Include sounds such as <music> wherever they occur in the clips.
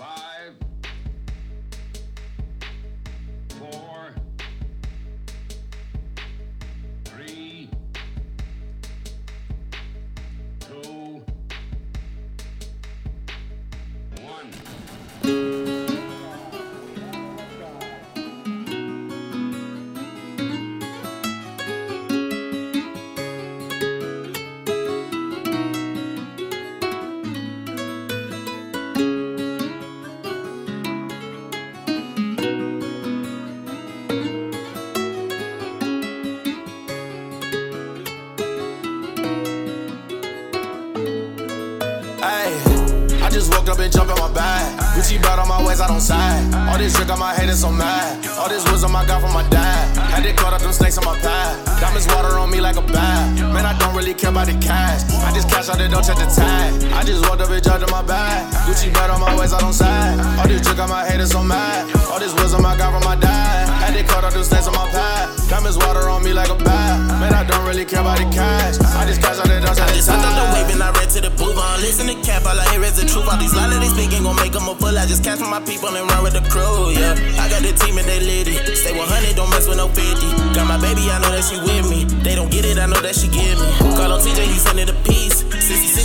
Five, four, bag. Gucci belt on my waist, I don't side. All this drink on my head is so mad. All this wisdom I got from my dad. Had to cut up them snakes on my path. Diamonds water on me like a bath. Man, I don't really care about the cash. I just cash out and don't check the tag. I just woke up and jumped in my bag. Gucci belt on my waist, I don't side. All this drink on my head is so mad. All this wisdom I got from my dad. To cut up them snakes on my path. Diamonds water on me like a bath. Man, I don't really care about the cash. I just cash out and don't check the Just hopped on the wave and I ran to the booth. I don't listen to cap, all I hear is the truth. All these lies that they speak ain't gon' make them a fool. I just catch my people and run with the crew, yeah. I got the team and they litty. Stay 100, don't mess with no 50. Got my baby, I know that she with me. They don't get it, I know that she give me. Call on TJ, he sending a piece.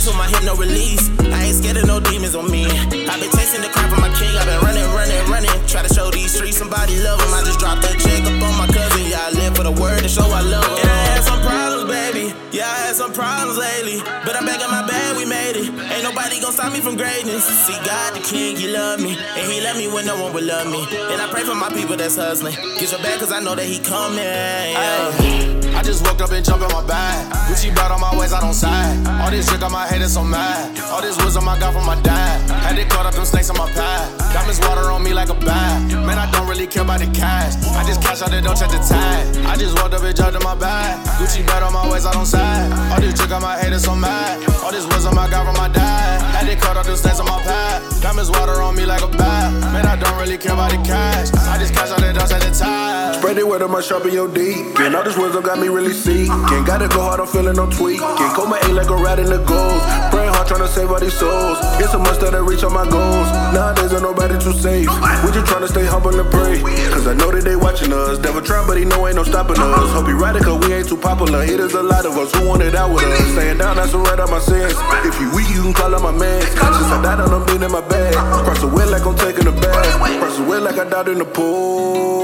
66 my hip, no release. I ain't scared of no demons on me. i been chasing the crap of my king. i been running, running, running. Try to show these streets somebody love 'em. I just dropped a check up on my cousin. Yeah, I live for the word to show I love 'em. And I had some problems, baby. Yeah, I had some problems lately. But I'm back in my bed, we made it. Ain't nobody gon' stop me from greatness. See, God the King, He love me. And He love me when no one would love me. And I pray for my people that's hustling. Get your back, cause I know that He coming. Yeah. I just woke up and jumped in my bag. Gucci belt on my waist, I don't side. All this drink on my head is so mad. All this wisdom I got from my dad. Had to cut up them snakes on my path. Diamonds water on me like a bath. Man, I don't really care about the cash. I just cash out and don't check the tag. I just woke up and jumped in my bag. Gucci belt on my waist, I don't side. All this drink on my head is so mad. All this wisdom I got from my dad. Had to cut up them snakes on my path. Diamonds water on me like a bath. Man, I don't really care about the cash. I just cash out and don't check the tag. Spread it on my sharp in your deep. And all this wisdom got me really seeking. Gotta go hard, I'm feeling no tweak. Can call my A like a rat in the goals. Praying hard, trying to save all these souls. It's a must that I reach all my goals. Nowadays, ain't nobody too safe. We just trying to stay humble and pray. Cause I know that they watching us. Devil trying, but he know ain't no stopping us. Hope you cause we ain't too popular. It is a lot of us who want it out with us. Staying down, right out my sins. If you weak, you can call up my man. Since I died, I'm been in my bag. Cross the way like I'm taking a bath. Cross the way like I died in the pool.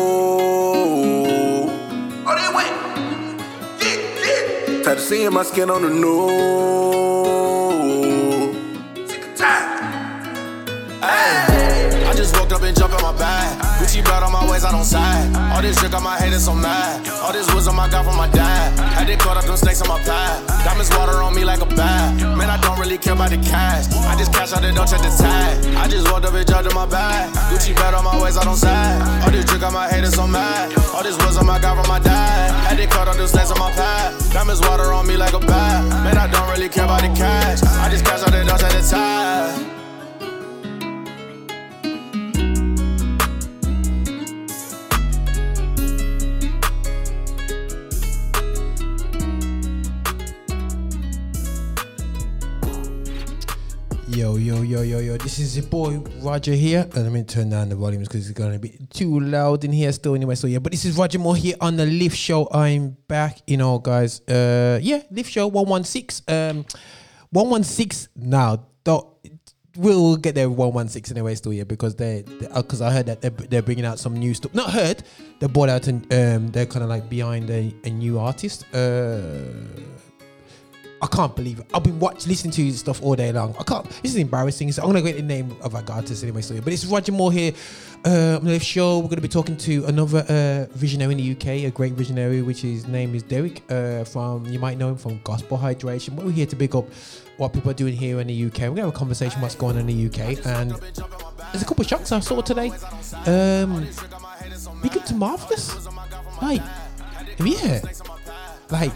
Tired of seeing my skin on the news. Sick of time. Woke up and jumped in my bag. Gucci belt on my waist, I don't side. All this drink on my head is so mad. All this wisdom I got from my dad. Had to cut up them snakes on my path. Diamonds water on me like a bath. Man, I don't really care about the cash. I just cash out and don't check the tag. I just woke up and jumped in my bag. Gucci belt on my waist, I don't side. All this drink on my head is so mad. All this wisdom I got from my dad. Had to cut up them snakes on my path. Diamonds water on me like a bath. Man, I don't really care about the cash. I just cash out and don't check the tag. Yo, yo, yo, yo, yo. This is your boy Roger here. And let me turn down the volumes because it's going to be too loud in here still anyway. So, yeah, but this is Roger Moore here on the Lift Show. I'm back, you know, guys. Uh, Yeah, Lift Show 116. Um, 116 now. Don't, we'll get there with 116 anyway still, yeah, because they, because I heard that they're, they're bringing out some new stuff. Not heard, they brought out, an, um, they're kind of like behind a, a new artist. Uh, I can't believe it. I've been watching, listening to his stuff all day long. I can't. This is embarrassing. So I'm gonna get the name of our artist anyway. So, but it's Roger Moore here uh, on the Show. We're gonna be talking to another uh, visionary in the UK, a great visionary, which his name is Derek. Uh, from you might know him from Gospel Hydration. But we're here to pick up what people are doing here in the UK. We're gonna have a conversation what's going on in the UK, and there's a couple of shocks I saw today. Um, big up to Marvelous. Like, heard? Like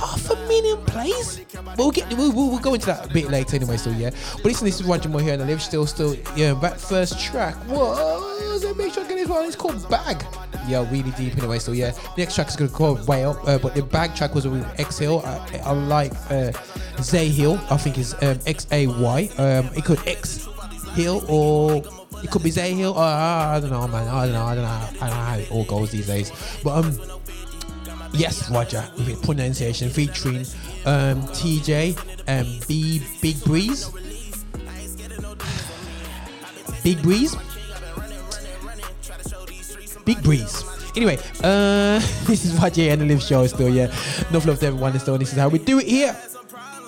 half a million plays. But we'll get we'll, we'll, we'll go into that a bit later anyway. So yeah, but listen, this is Roger Moore here and I live still still yeah. That first track was make sure I get this one. It's called Bag. Yeah, really deep anyway. So yeah, next track is gonna go way up. Uh, but the Bag track was with Exhale. I, I like uh, Xay Hill. I think it's um, X A Y. Um, it could X Hill or it could be Zay Hill. Uh, I don't know, man. I don't know. I don't know. I don't know how it all goes these days. But um, yes, Roger with pronunciation featuring um TeeJay and B Big Breeze. <sighs> Big Breeze. Big Breeze. Anyway, uh, <laughs> this is Roger and the Lift Show still, yeah. Enough love to everyone still. This is how we do it here.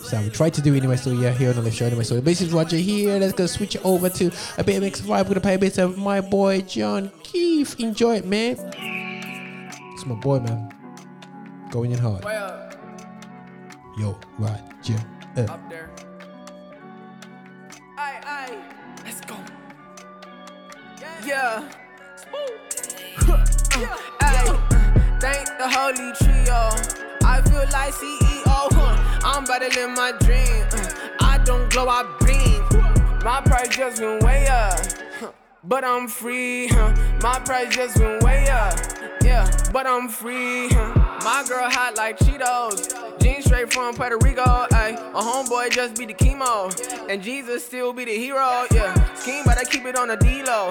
So we try to do it anyway, so yeah, here on the Lift Show anyway. So this is Roger here. Let's go switch it over to a bit of X5. We're gonna play a bit of my boy Jon Keith. Enjoy it, man. It's my boy, man. Going in hard. Yo, Roger. Uh. up there. Aye, aye, let's go. <laughs> Yeah. Aye, thank the holy trio. I feel like CEO. huh. I'm about to live my dream. Uh, I don't glow, I beam. My price just went way up. huh. But I'm free. My price just went way up. Yeah, but I'm free, huh? My girl hot like Cheetos. Jeans straight from Puerto Rico, ayy. My homeboy just be the chemo. And Jesus still be the hero, yeah. Scheme, but I keep it on the D-low.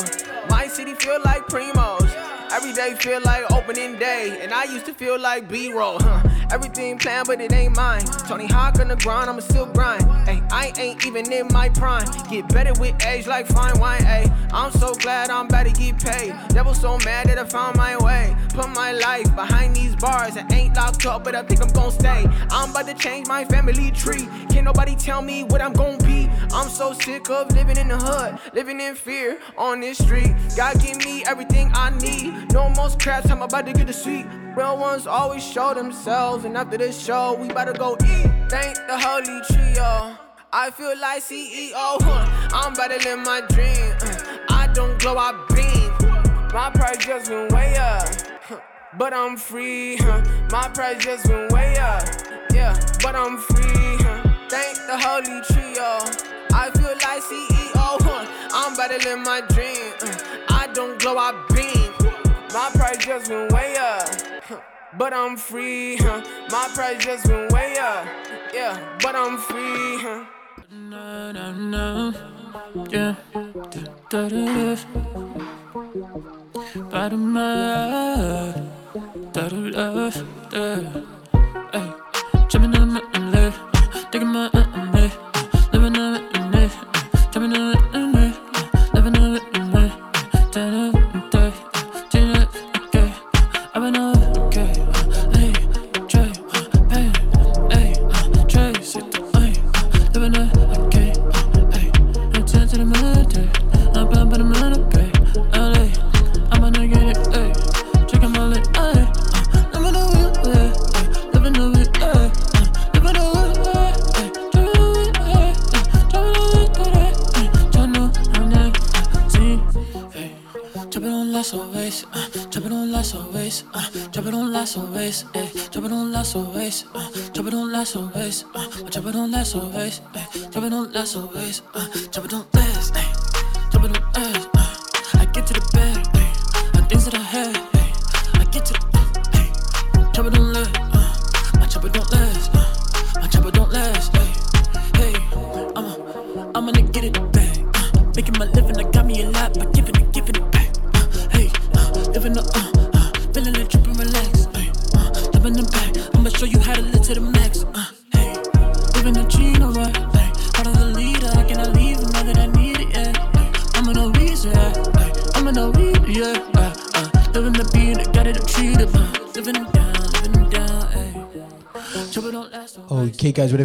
My city feel like primos. Every day feel like opening day. And I used to feel like B-roll, huh? Everything planned, but it ain't mine. Tony Hawk on the grind, I'ma still grind. I ain't even in my prime. Get better with age like fine wine, ay. I'm so glad I'm about to get paid. Devil so mad that I found my way. Put my life behind these bars. I ain't locked up, but I think I'm gon' stay. I'm about to change my family tree. Can't nobody tell me what I'm gon' be. I'm so sick of living in the hood, living in fear on this street. God give me everything I need. No more scraps, I'm about to get the sweet. Real ones always show themselves, and after this show, we better go eat. Thank the holy trio. I feel like CEO. I'm better than my dream. Uh, I don't glow, I beam. My price just went way up. But I'm free? My price just went way up. Yeah, but I'm free? Thank the holy trio. I feel like CEO? I'm better than my dream. uh, I don't glow, I beam. My price just went way up. But I'm free? My price just went way up. Yeah, but I'm free? No, no, no. Yeah. Da, da, da, da. Bottom up. Da, da, da, da. Ay. Drop it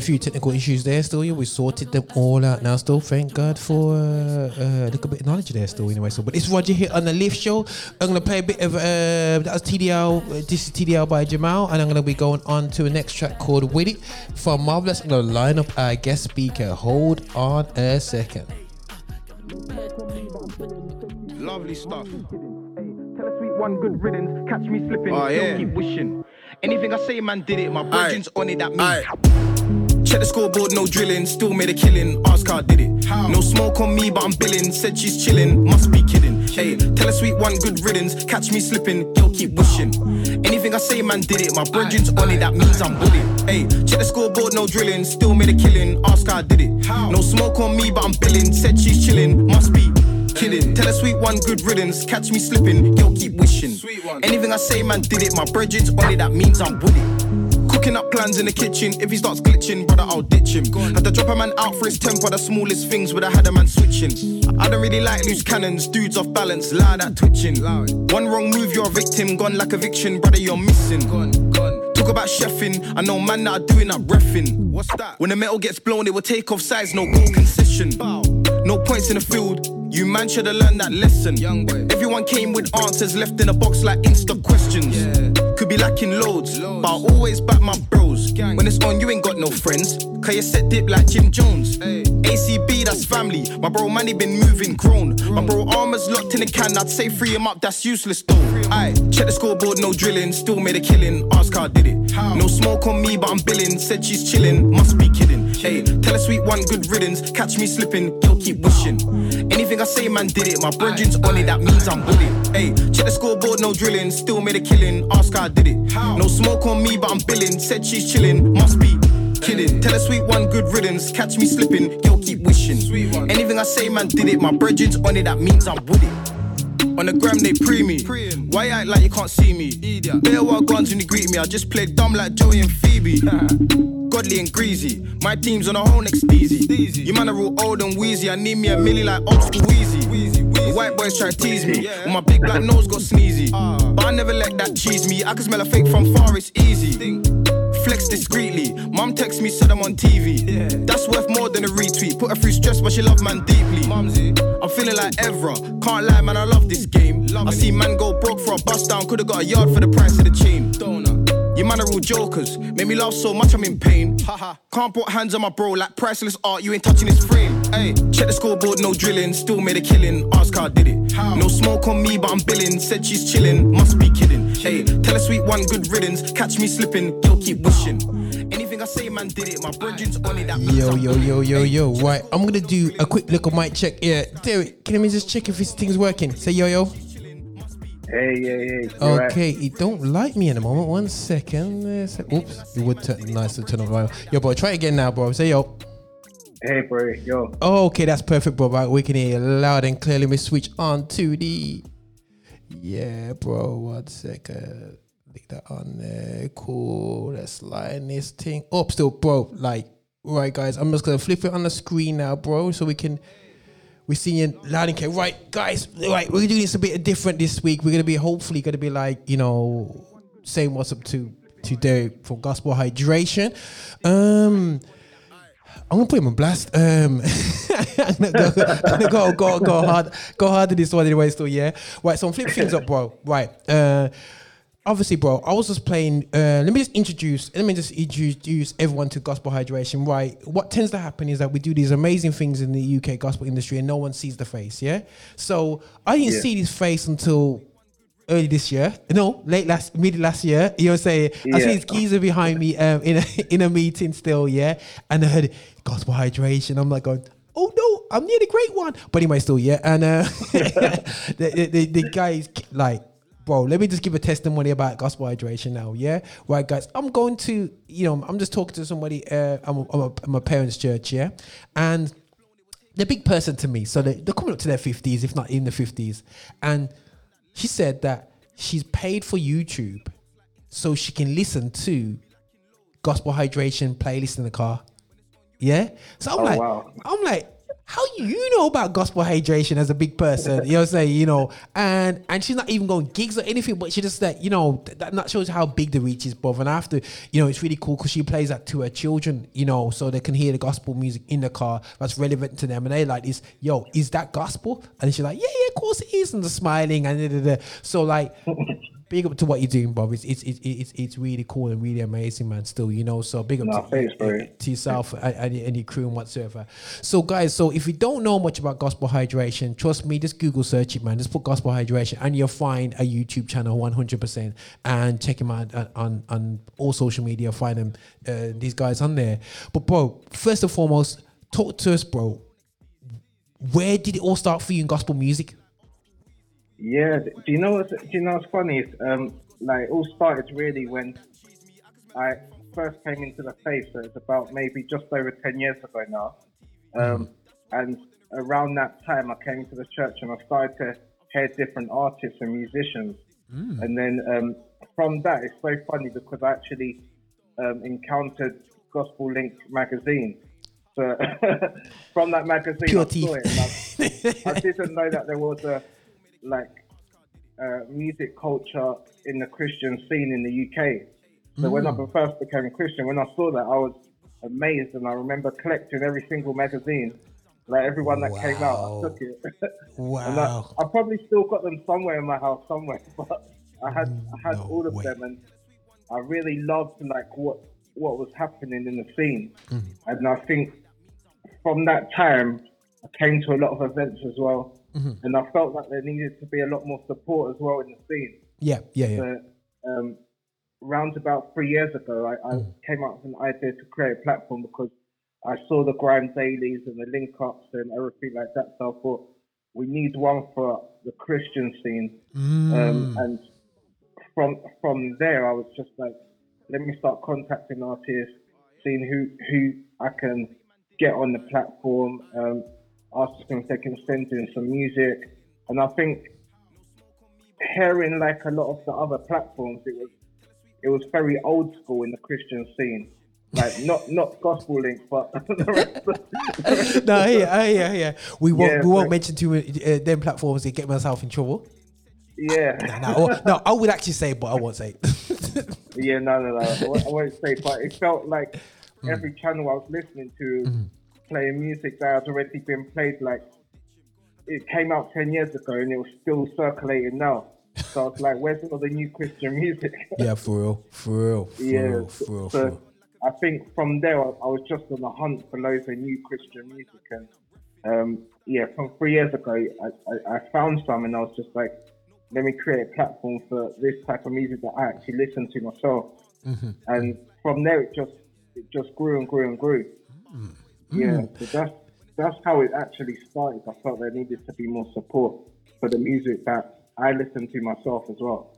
few technical issues there still, yeah, we sorted them all out now. Still, thank God for uh, uh, a little bit of knowledge there still. Anyway, so but it's Roger here on the Lift Show. I'm gonna play a bit of uh, that was TDL. uh, This is TDL by Jamil, and I'm gonna be going on to a next track called "Widdit" from Marvelous. I'm gonna line up our guest speaker. Hold on a second. Lovely stuff. Tell a sweet one good riddance, catch me slipping, Oh, don't keep wishing. Anything I say, man, did it. My brethren's on it, that me. Check the scoreboard, no drilling. Still made a killing. Ask how I did it. No smoke on me, but I'm billing. Said she's chilling. Must be kidding. Hey, tell a sweet one good riddance. Catch me slipping. Yo, keep wishing. Anything I say, man, did it. My brethren's on it. That means I'm bullied. Hey, check the scoreboard, no drilling. Still made a killing. Ask how I did it. No smoke on me, but I'm billing. Said she's chilling. Must be kidding. Tell a sweet one, good riddance. Catch me slipping, yo, keep wishing. Anything I say, man, did it. My brethren's on it, that means I'm it. Cooking up plans in the kitchen. If he starts glitching, brother, I'll ditch him. Had to drop a man out for his temper, the smallest things would have had a man switching. I don't really like loose cannons, dudes off balance, loud at twitching. One wrong move, you're a victim. Gone like eviction, brother, you're missing. Talk about chefing. I know man that are doing that refing. What's that? When the metal gets blown, it will take off sides, no goal concession. No points in the field. You man should have learned that lesson. Young boy. Everyone came with answers left in a box like Insta questions. Could be lacking loads, but I always back my bros. When it's on, you ain't got no friends. Cause you set dip like Jim Jones. ACB, that's family. My bro Manny been moving grown. My bro armor's locked in the can. I'd say free him up, that's useless though. Aye, check the scoreboard, no drilling. Still made a killing. Ask how I did it. No smoke on me, but I'm billing. Said she's chilling, must be kidding. Hey, tell a sweet one, good riddance. Catch me slipping, girl, keep wishing. Anything I say, man, did it. My brethren's on it, that means I'm with it. Hey, check the scoreboard, no drilling. Still made a killing. Ask how I did it. No smoke on me, but I'm billing. Said she's chilling, must be kidding. Tell a sweet one, good riddance. Catch me slipping, girl, keep wishing. Anything I say, man, did it. My brethren's on it, that means I'm with it. On the gram, they pre me. Why you act like you can't see me? Bare while guns when you greet me. I just played dumb like Joey and Phoebe. <laughs> Godly and greasy. My team's on a whole next easy. You man are all old and wheezy. I need me a milli like old school wheezy. The white boys try to tease me. When my big black nose got sneezy. But I never let that cheese me. I can smell a fake from far, it's easy. Flex discreetly. Mum texts me, said I'm on TV. That's worth more than a retweet. Put her through stress, but she love man deeply. I'm feeling like Evra. Can't lie, man, I love this game. I see man go broke for a bust down. Could've got a yard for the price of the chain. You man are all jokers. Made me laugh so much I'm in pain. Haha. Can't put hands on my bro like priceless art. You ain't touching his frame. Hey, check the scoreboard, no drilling. Still made a killing. Ask how I did it. No smoke on me, but I'm billing. Said she's chilling. Must be kidding. Hey, tell a sweet one, good riddance. Catch me slipping. Girl, keep wishing. Anything I say, man, did it. My brethren's on it. That means Yo, yo, yo, yo, yo. Right, I'm gonna do a quick look little mic check. Yeah, Derek, can I just check if this thing's working? Say yo, yo. Hey, yeah, yeah. you're right. Okay, he don't like me in a moment. One second. Oops, it would turn nice to turn off. my- Yo, bro, try again now, bro. Say yo. Hey, bro, yo. Oh, okay, that's perfect, bro. Right, we can hear you loud and clearly. Let me switch on to the. Yeah, bro. One second. Leave that on there. Cool. Let's line this thing up still, bro. Like, right, guys. I'm just gonna flip it on the screen now, bro, so we can. We're seeing loud and clear. Right, guys. Right, we're doing this a bit different this week. We're gonna be hopefully gonna be like, you know, saying what's up to to Derek from Gospel Hydration. Um. I'm gonna put him on blast. Um, <laughs> I'm gonna go, go, go, go hard, go hard to this one anyway. Still, yeah. Right, so I'm flip things up, bro. Right. Uh, obviously, bro. I was just playing. Uh, let me just introduce. Let me just introduce everyone to gospel hydration. Right. What tends to happen is that we do these amazing things in the UK gospel industry, and no one sees the face. Yeah. So I didn't Yeah. see this face until early this year. No, late last, mid last year. You know what I'm saying? I see Yeah. his geezer behind me um, in a <laughs> in a meeting still, yeah. And I heard gospel hydration. I'm like going, oh no, I'm near the great one. But anyway, still, yeah. And uh, <laughs> the, the, the, the guys like, bro, let me just give a testimony about gospel hydration now, yeah. Right, guys, I'm going to, you know, I'm just talking to somebody. Uh, I'm, I'm, a, I'm a parents' church, yeah, and they're a big person to me. So they, they're coming up to their 50s, if not in the 50s. And she said that she's paid for YouTube so she can listen to gospel hydration playlist in the car. Yeah. So I'm Oh, like, wow. I'm like, how you know about gospel hydration as a big person? You know saying? You know, and and she's not even going gigs or anything, but she just that, you know, th- that shows how big the reach is, bruv. And after, you know, it's really cool because she plays that to her children, you know, so they can hear the gospel music in the car that's relevant to them. And they like this, yo, is that gospel? And she's like, yeah, yeah, of course it is. And they're smiling and da, da, da. so like big up to what you're doing, Bob. It's it's it's it's, it's really cool and really amazing, man. Still, you know. So big up Nah, to, thanks, bro. to yourself and, and, your- and your crew and whatsoever. So, guys, so if you don't know much about gospel hydration, trust me, just Google search it, man. Just put gospel hydration, and you'll find a YouTube channel 100%. And check him out on on, on all social media. Find them, uh, these guys on there. But, bro, first and foremost, talk to us, bro. Where did it all start for you in gospel music? Yeah, do you know what's, do you know what's funny? It's, um, like it all started really when I first came into the faith. So it's about maybe just over ten years ago now. Um, and around that time, I came to the church and I started to hear different artists and musicians. Mm. And then um, from that, it's so funny because I actually um, encountered Gospel Link magazine. So <laughs> from that magazine, Pure I saw it. and I, I didn't know that there was a like uh, music culture in the Christian scene in the UK. So when I Mm. first became a Christian, when I saw that, I was amazed, and I remember collecting every single magazine, like everyone that came out, I took it. <laughs> and I, Wow. I probably still got them somewhere in my house somewhere, <laughs> but I had I had all of way. them, and I really loved like what what was happening in the scene, Mm. and I think from that time I came to a lot of events as well, Mhm. and I felt that there needed to be a lot more support as well in the scene. Yeah, yeah, yeah. So, um, round about three years ago, I, I Mm. came up with an idea to create a platform because I saw the grind dailies and the link ups and everything like that. So I thought we need one for the Christian scene. Um, Mm. and from from there, I was just like, let me start contacting artists, seeing who who I can get on the platform, um, asking if they can send in some music. And I think hearing like a lot of the other platforms, it was it was very old school in the Christian scene. Like not not gospel link, but <laughs> the rest of- no, yeah, yeah, yeah. We won't, Yeah, we won't mention too many uh, them platforms to get myself in trouble. yeah. No, I- no, I would actually say, but I won't say. Yeah, no, no, no. I won't- say, but it felt like Mm. every channel I was listening to Mm-hmm. Playing music that had already been played. Like it came out ten years ago and it was still circulating now. So I was like, "Where's all the new Christian music?" <laughs> yeah, for real, for real, for yeah. real, for real, for so real. I think from there I, I was just on the hunt for loads of new Christian music, and um, yeah, from three years ago I, I, I found some, and I was just like, "Let me create a platform for this type of music that I actually listen to myself." Mhm. and from there it just it just grew and grew and grew. Mm. Yeah, so that's that's how it actually started. I felt there needed to be more support for the music that I listen to myself as well.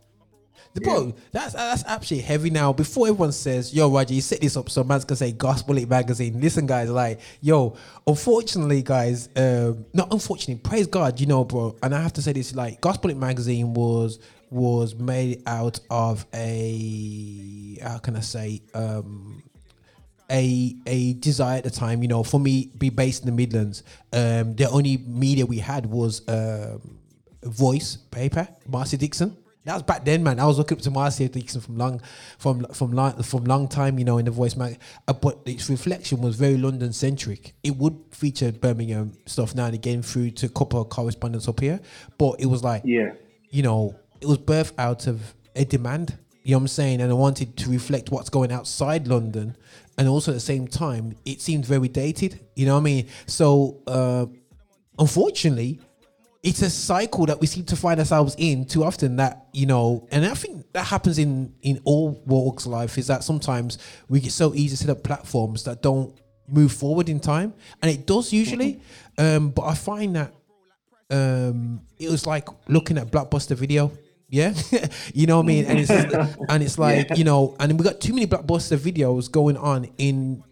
The bro, that's that's absolutely heavy now. Before everyone says, "Yo, Roger, you set this up," so man's gonna say "Gospel Lit Magazine." Listen, guys, like, yo, unfortunately, guys, um, not unfortunately, praise God, you know, bro. And I have to say this, like, Gospel Lit Magazine was was made out of a how can I say, um, a a desire at the time, you know, for me be based in the Midlands. Um, the only media we had was um, Voice paper, Marcia Dixon. That was back then, man. I was looking up to Marcia Dixon from long, from from long, from long time, you know, in the Voice mag. Uh, but its reflection was very London centric. It would feature Birmingham stuff now and again through to a couple of correspondents up here, but it was like, Yeah. you know, it was birthed out of a demand. You know what I'm saying? And I wanted to reflect what's going outside London. And also at the same time, it seemed very dated. You know what I mean? So, uh, unfortunately, it's a cycle that we seem to find ourselves in too often that you know and i think that happens in in all walks of life is that sometimes we get so easy to set up platforms that don't move forward in time and it does usually um but i find that um it was like looking at blockbuster video yeah? <laughs> You know what i mean? And it's <laughs> and it's like Yeah. you know and we got too many blockbuster videos going on in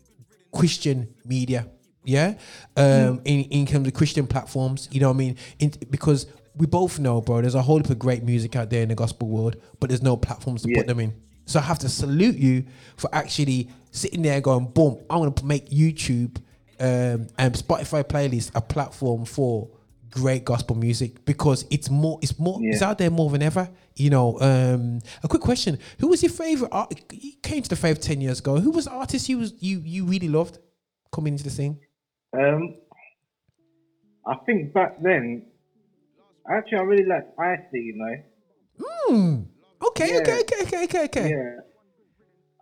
christian media yeah? Um in, in terms of christian platforms you know what i mean? In, because we both know bro there's a whole heap of great music out there in the gospel world but there's no platforms to Yeah. put them in. So i have to salute you for actually sitting there going boom i'm gonna make youtube um and spotify playlist a platform for great gospel music because it's more it's more it's out there more than ever you know um a quick question who was your favorite art you came to the faith 10 years ago who was the artist you was you you really loved coming into the scene Um, I think back then, actually, I really liked Icy. You know. Hmm. Okay, Yeah. okay, okay, okay, okay, okay. Yeah.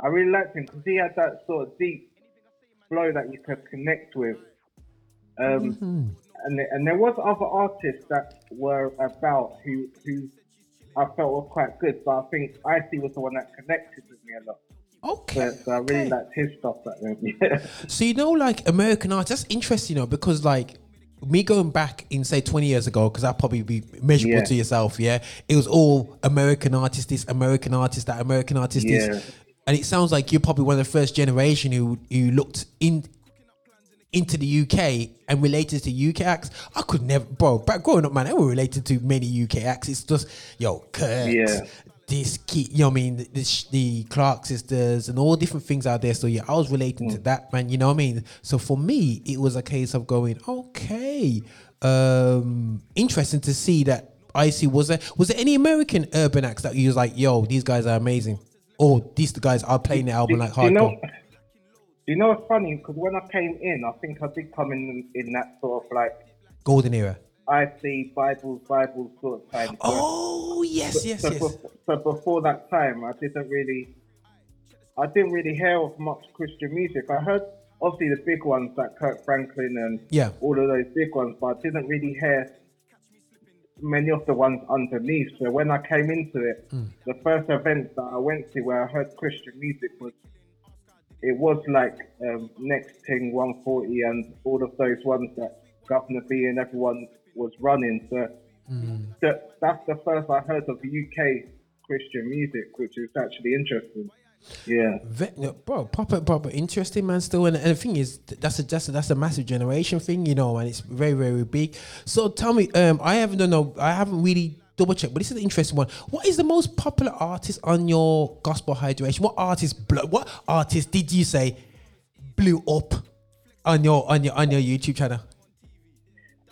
I really liked him because he had that sort of deep flow that you could connect with. Um, Mhm. And there- and there was other artists that were about who who I felt were quite good, but I think Icy was the one that connected with me a lot. Okay. So, so I really liked his stuff back then. <laughs> So you know, like American artists, that's interesting, you know, because like me going back in say 20 years ago, because I'll probably be measurable Yeah. to yourself, yeah. It was all American artist, this American artist, that American artist, Yeah. this. And it sounds like you're probably one of the first generation who who looked in into the UK and related to UK acts, I could never, bro. Back growing up, man, I were related to many UK acts. It's just yo, Kurt, Yeah. this key, you know what I mean, the, Clark sisters and all different things out there. So yeah, I was relating to that, man. You know what I mean? So for me, it was a case of going, okay, um, interesting to see that. I see. Was there was there any American urban acts that you was like, yo, these guys are amazing, or these guys are playing the album like Do you hardcore? know? You know what's funny? Because when I came in, I think I did come in in that sort of like Golden era. I see Bibles, Bibles sort of time. Oh yes, yes, so, yes. bef- so before that time, I didn't really, I didn't really hear of much Christian music. I heard obviously the big ones like Kirk Franklin and Yeah. all of those big ones, but I didn't really hear many of the ones underneath. So when I came into it, Mm. the first event that I went to where I heard Christian music was it was like um, Next Thing 140 and all of those ones that Guvna B and everyone was running. So that, that's the first I heard of UK Christian music, which is actually interesting. Yeah. Bro, proper, proper interesting, man. Still, and, and the thing is, that's a that's a, that's a massive generation thing, you know, and it's very, very big. So tell me, um, I haven't done no, I haven't really double check. but this is an interesting one. What is the most popular artist on your gospel hydration? What artist, blo- what artist did you say blew up on your on your on your YouTube channel?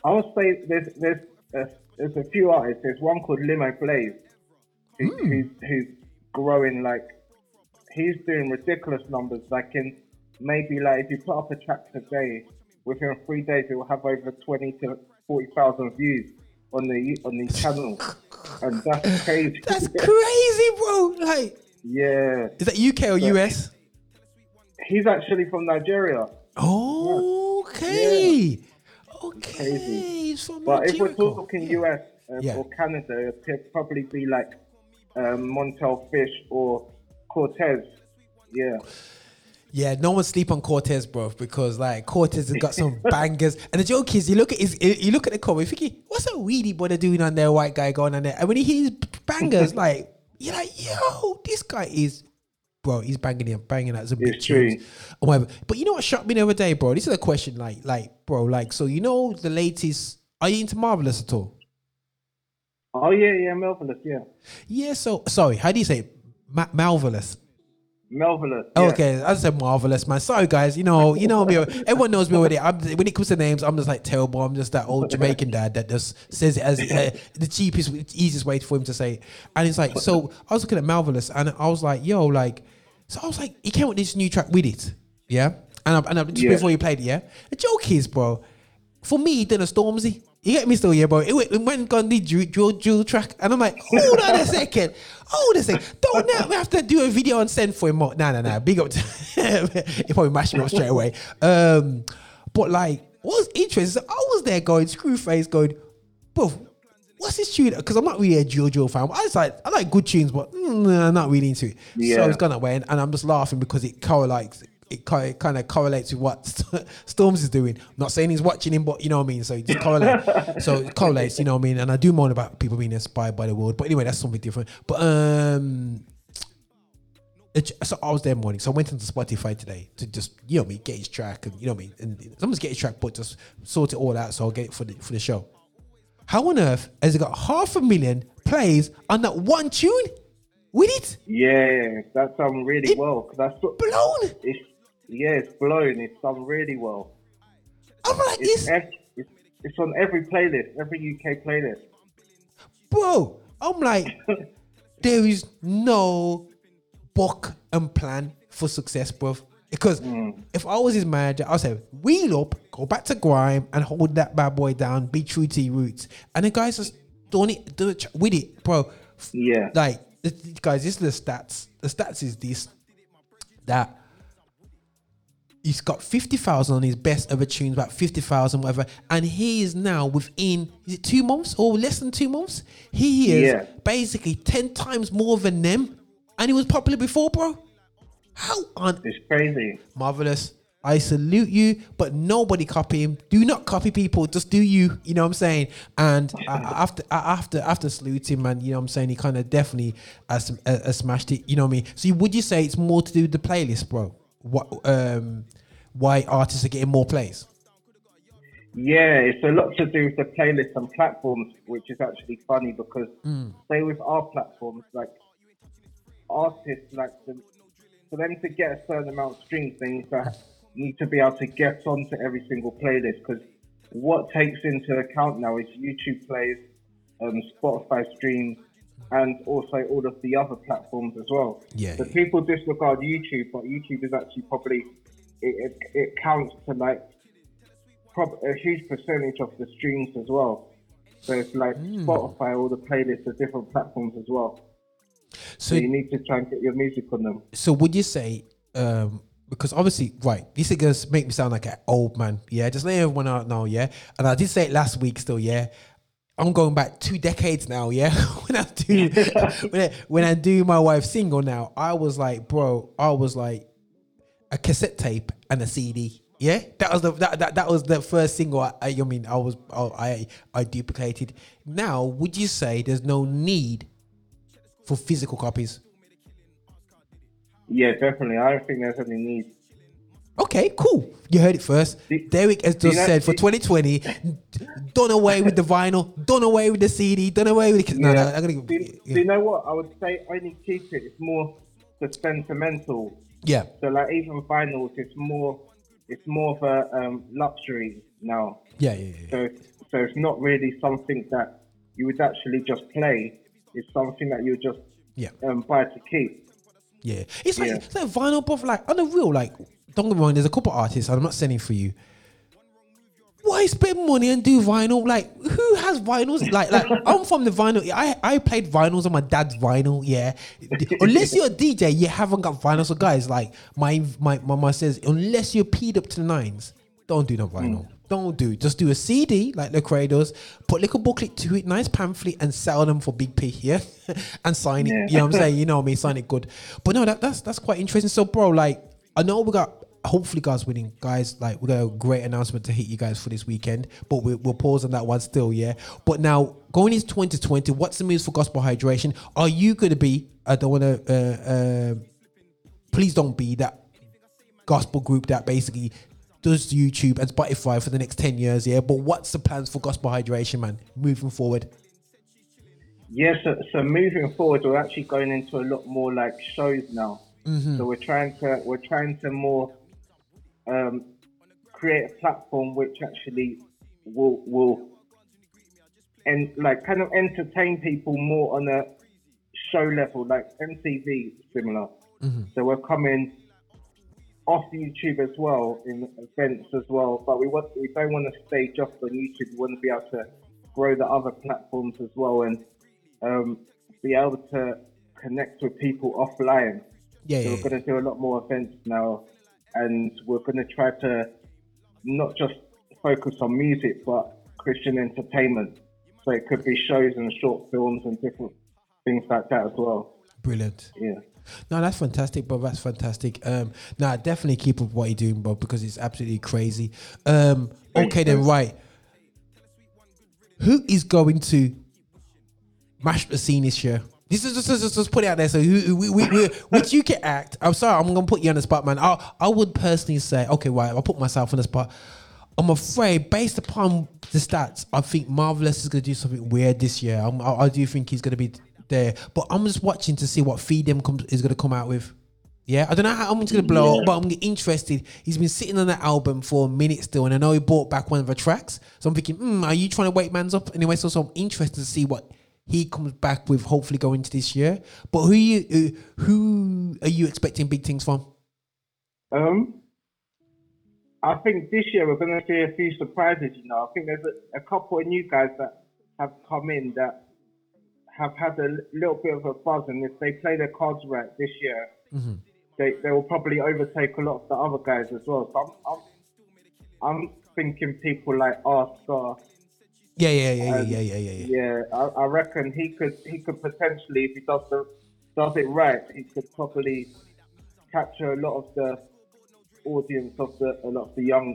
I would say there's there's a, there's a few artists. There's one called Limo Blaze, who, who's hmm. who's growing like he's doing ridiculous numbers. Like in maybe like if you put up a track today, within three days it will have over twenty to forty thousand views on the on the channel, and that's crazy. <laughs> That's crazy, bro. Like, yeah. is that UK or US? He's actually from Nigeria. Okay. Okay. He's from But if we're talking US um, Yeah. or Canada, it could probably be like um, Montell Fish or Cortez. Yeah. Yeah, no one sleep on Cortez, bro, because like Cortez has got some bangers. And the joke is, you look at his, you look at the cover, you think, what's that weedy boy doing on there, white guy going on there? And when he hears bangers, like you're like, yo, this guy is, bro, he's banging him, banging out some big tunes or whatever. But you know what shocked me the other day, bro? This is a question, like, like, bro, like, so you know the latest? Are you into Marvelous at all? Oh yeah, yeah, Marvelous, yeah. Yeah. So sorry, how do you say? Ma- Marvelous? Melvillous. Oh, yeah. okay, I said marvelous, man. Sorry, guys. You know, you know me. Everyone knows me already. I'm, when it comes to names, I'm just like terrible. I'm just that old Jamaican dad that just says it as <laughs> uh, the cheapest, easiest way for him to say. It. And it's like, so I was looking at marvelous, and I was like, yo, like, so I was like, he came with this new track Widdit, yeah. And I, and I, just Yeah. before you played it, yeah. The joke is, bro, for me, he did a Stormzy. You get me still, yeah, bro. It went, it went and the drill, drill, drill track, and I'm like, hold on a second, hold a second. Don't now we have to do a video and send for him. More. Nah, nah, nah. Big up. To <laughs> he probably mashed me up straight away. Um, but like, what was interesting? I was there going screw face, going, bro. What's this tune? Because I'm not really a drill fan. I was like, I like good tunes, but mm, I'm not really into it. So Yeah. it's gone that way, and, and I'm just laughing because it correlates. It kind of correlates with what Stormzy's doing. I'm not saying he's watching him, but you know what I mean. So it just correlates. <laughs> so it correlates, you know what I mean. And I do moan about people being inspired by the world, but anyway, that's something different. But um, it, so I was there morning, so I went into Spotify today to just you know me get his track and you know I me and someone's get his track, but just sort it all out so I'll get it for the for the show. How on earth has it got half a million plays on that one tune Widdit? Yeah, that's done really well. Cause that's blown. It's, yeah, it's blown. It's done really well. I'm like it's, ev- it's, it's on every playlist, every UK playlist. bro. I'm like, <laughs> there is no book and plan for success, bro. Because hmm. if I was his manager, I'd say wheel up, go back to grime, and hold that bad boy down. Be true to your roots. And the guys just doing it, do it with it, bro. Yeah. Like, guys, this is the stats. The stats is this that he's got 50,000 on his best ever tunes, about 50,000, whatever. And he is now within, is it two months or less than two months? He is Yeah. basically 10 times more than them. And he was popular before, bro. How on It's crazy. Marvelous. I salute you, but nobody copy him. Do not copy people. Just do you. You know what I'm saying? And I- after I- after after saluting, man, you know what I'm saying? He kind of definitely has, uh, uh, smashed it. You know what I mean? So would you say it's more to do with the playlist, bro? What um why artists are getting more plays? Yeah, it's a lot to do with the playlists and platforms, which is actually funny because Mm. say with our platforms, like artists, like the, for them to get a certain amount of streams, they need to, need to be able to get onto every single playlist because what takes into account now is YouTube plays, um, Spotify streams, and also all of the other platforms as well. Yeah, So people disregard YouTube, but YouTube is actually probably it, it, it counts to like prob- a huge percentage of the streams as well. So it's like Hmm. Spotify, all the playlists of different platforms as well. So, So- you need to try and get your music on them. So would you say, um, because obviously, right, these figures make me sound like an old man, yeah. Just let everyone out know, yeah. And I did say it last week, still, yeah. I'm going back two decades now, yeah. <laughs> when I do, <laughs> when, I, when I do my wife's single now, I was like, bro, I was like a cassette tape and a CD. Yeah, that was the that, that, that was the first single. I, I, I mean, I was I I duplicated. Now, would you say there's no need for physical copies? Yeah, definitely. I don't think there's any need. Okay, cool. You heard it first. Derek has do you just know- said for 2020, done away with the vinyl, done away with the CD, done away with the. No, no, I'm gonna. do, do you know what? I would say only keep it. It's more the sentimental. Yeah. So like even vinyls, it's more it's more of a um, luxury now. Yeah, yeah, yeah. So so it's not really something that you would actually just play. It's something that you just Yeah. um, buy to keep. Yeah, it's like Yeah. it's like vinyl, but like on the real, like don't get me wrong. There's a couple artists. I'm not sending for you. Why spend money and do vinyl? Like who has vinyls? Like like <laughs> I'm from the vinyl. I I played vinyls on my dad's vinyl. Yeah, unless you're a DJ, you haven't got vinyl. So guys, like my my mama says, unless you're peed up to the nines, don't do no hmm. vinyl. Don't do. Just do a CD like the does. Put little booklet to it, nice pamphlet, and sell them for big P. Yeah, <laughs> and sign it. Yeah. You know what I'm saying? You know me, sign it good. But no, that, that's that's quite interesting. So, bro, like I know we got hopefully guys winning, guys. Like we got a great announcement to hit you guys for this weekend. But we, we'll pause on that one still, yeah. But now going into 2020, what's the moves for gospel hydration? Are you going to be? I don't want to. Uh, uh, please don't be that gospel group that basically does YouTube and Spotify for the next 10 years, yeah. But what's the plans for gospel hydration, man, moving forward? Yeah, so, so moving forward, we're actually going into a lot more like shows now. Mhm. So we're trying to we're trying to more um, create a platform which actually will will and like kind of entertain people more on a show level, like MTV similar. So we're coming off YouTube as well in events as well, but we want we don't want to stay just on YouTube. We want to be able to grow the other platforms as well and um, be able to connect with people offline. Yeah, so yeah, we're going to do a lot more events now, and we're going to try to not just focus on music, but Christian entertainment. So it could be shows and short films and different things like that as well. Brilliant. Yeah. No, that's fantastic, bro. That's fantastic. Um, nah, definitely keep up what you're doing, bro, because it's absolutely crazy. Um, okay, then, right. Who is going to mash the scene this year? This is just, just, just, just put it out there. So, who, we, we, we, which you can act. I'm sorry, I'm gonna put you on the spot, man. I, I would personally say, okay, right. I'll put myself on the spot. I'm afraid, based upon the stats, I think Marvelous is gonna do something weird this year. I'm, I, I do think he's gonna be there, but I'm just watching to see what Feed Them comes is gonna come out with. Yeah, I don't know how much it's gonna blow, Yeah. but I'm interested. He's been sitting on that album for a minute still, and I know he brought back one of the tracks. So I'm thinking, hmm, are you trying to wake man's up anyway? So, so I'm interested to see what he comes back with. Hopefully, going into this year. But who you uh, who are you expecting big things from? Um, I think this year we're going to see a few surprises. You know, I think there's a, a couple of new guys that have come in that have had a little bit of a buzz, and if they play their cards right this year, Mm-hmm. they they will probably overtake a lot of the other guys as well. So I'm I'm, I'm thinking people like R Star. Yeah, yeah, yeah, yeah, Um, yeah, yeah, yeah, yeah. Yeah, I, I reckon he could he could potentially, if he does the does it right, he could probably capture a lot of the audience of the a lot of the young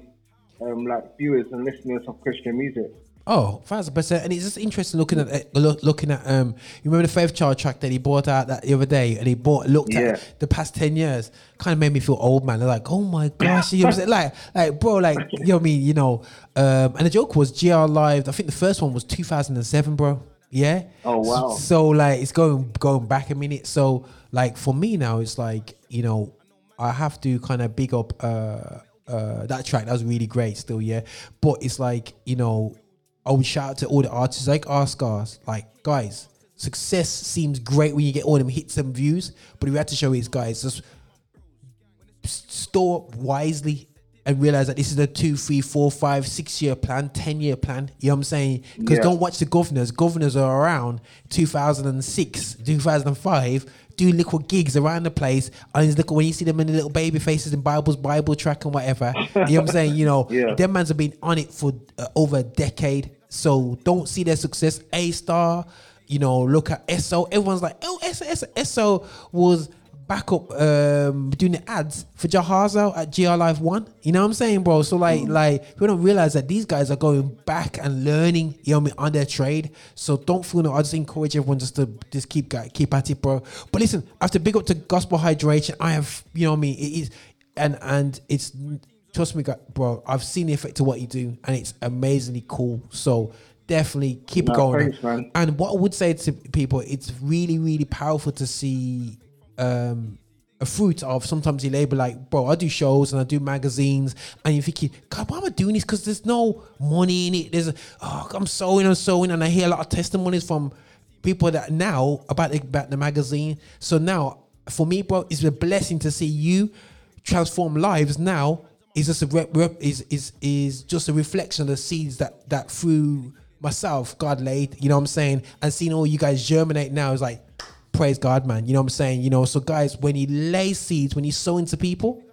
um, like viewers and listeners of Christian music. Oh, thousand percent. And it's just interesting looking at look, looking at um. You remember the Faith Child track that he bought out that the other day, and he bought looked Yeah. at the past ten years. Kind of made me feel old, man. They're like, oh my <laughs> gosh, you know what I'm saying? like, like, bro, like, you know what I mean? You know, um, and the joke was GR Live. I think the first one was 2007, bro. Yeah. Oh, wow. So like, it's going going back a minute. So like, for me now, it's like you know, I have to kind of big up uh uh that track. That was really great, still, yeah. But it's like you know, I would shout out to all the artists like our scars, like guys. Success seems great when you get all them hits and views, but we have to show these guys just store up wisely and realize that this is a two, three, four, five, six year plan, ten year plan. You know what I'm saying? Because Yeah. don't watch the governors. Governors are around 2006, 2005, doing little gigs around the place. And look when you see them in the little baby faces in Bible's Bible track and whatever. you know what I'm saying? You know, <laughs> Yeah. them mans have been on it for uh, over a decade. So don't see their success. A star, you know, look at SO. Everyone's like, oh, SO, SO was back up um doing the ads for Jahaziel at GR Live One. You know what I'm saying, bro? So like Mm. like we don't realize that these guys are going back and learning, you know what I mean, on their trade. So don't feel no, I just encourage everyone just to just keep keep at it, bro. But listen, I have to big up to gospel hydration. I have you know what I mean, it is and and it's trust me, bro, I've seen the effect of what you do and it's amazingly cool. So definitely keep No, going. thanks. And what I would say to people, it's really, really powerful to see um, a fruit of sometimes you label like, bro, I do shows and I do magazines, and you're thinking, God, why am I doing this? Because there's no money in it. There's, a, oh, I'm sewing and sewing, and I hear a lot of testimonies from people that now about the, about the magazine. So now, for me, bro, it's a blessing to see you transform lives. Now is just a rep, rep, is is is just a reflection of the seeds that that through myself God laid. You know what I'm saying? And seeing all you guys germinate now is like praise God, man. You know what I'm saying? You know, so guys, when you lay seeds, when you sow into people,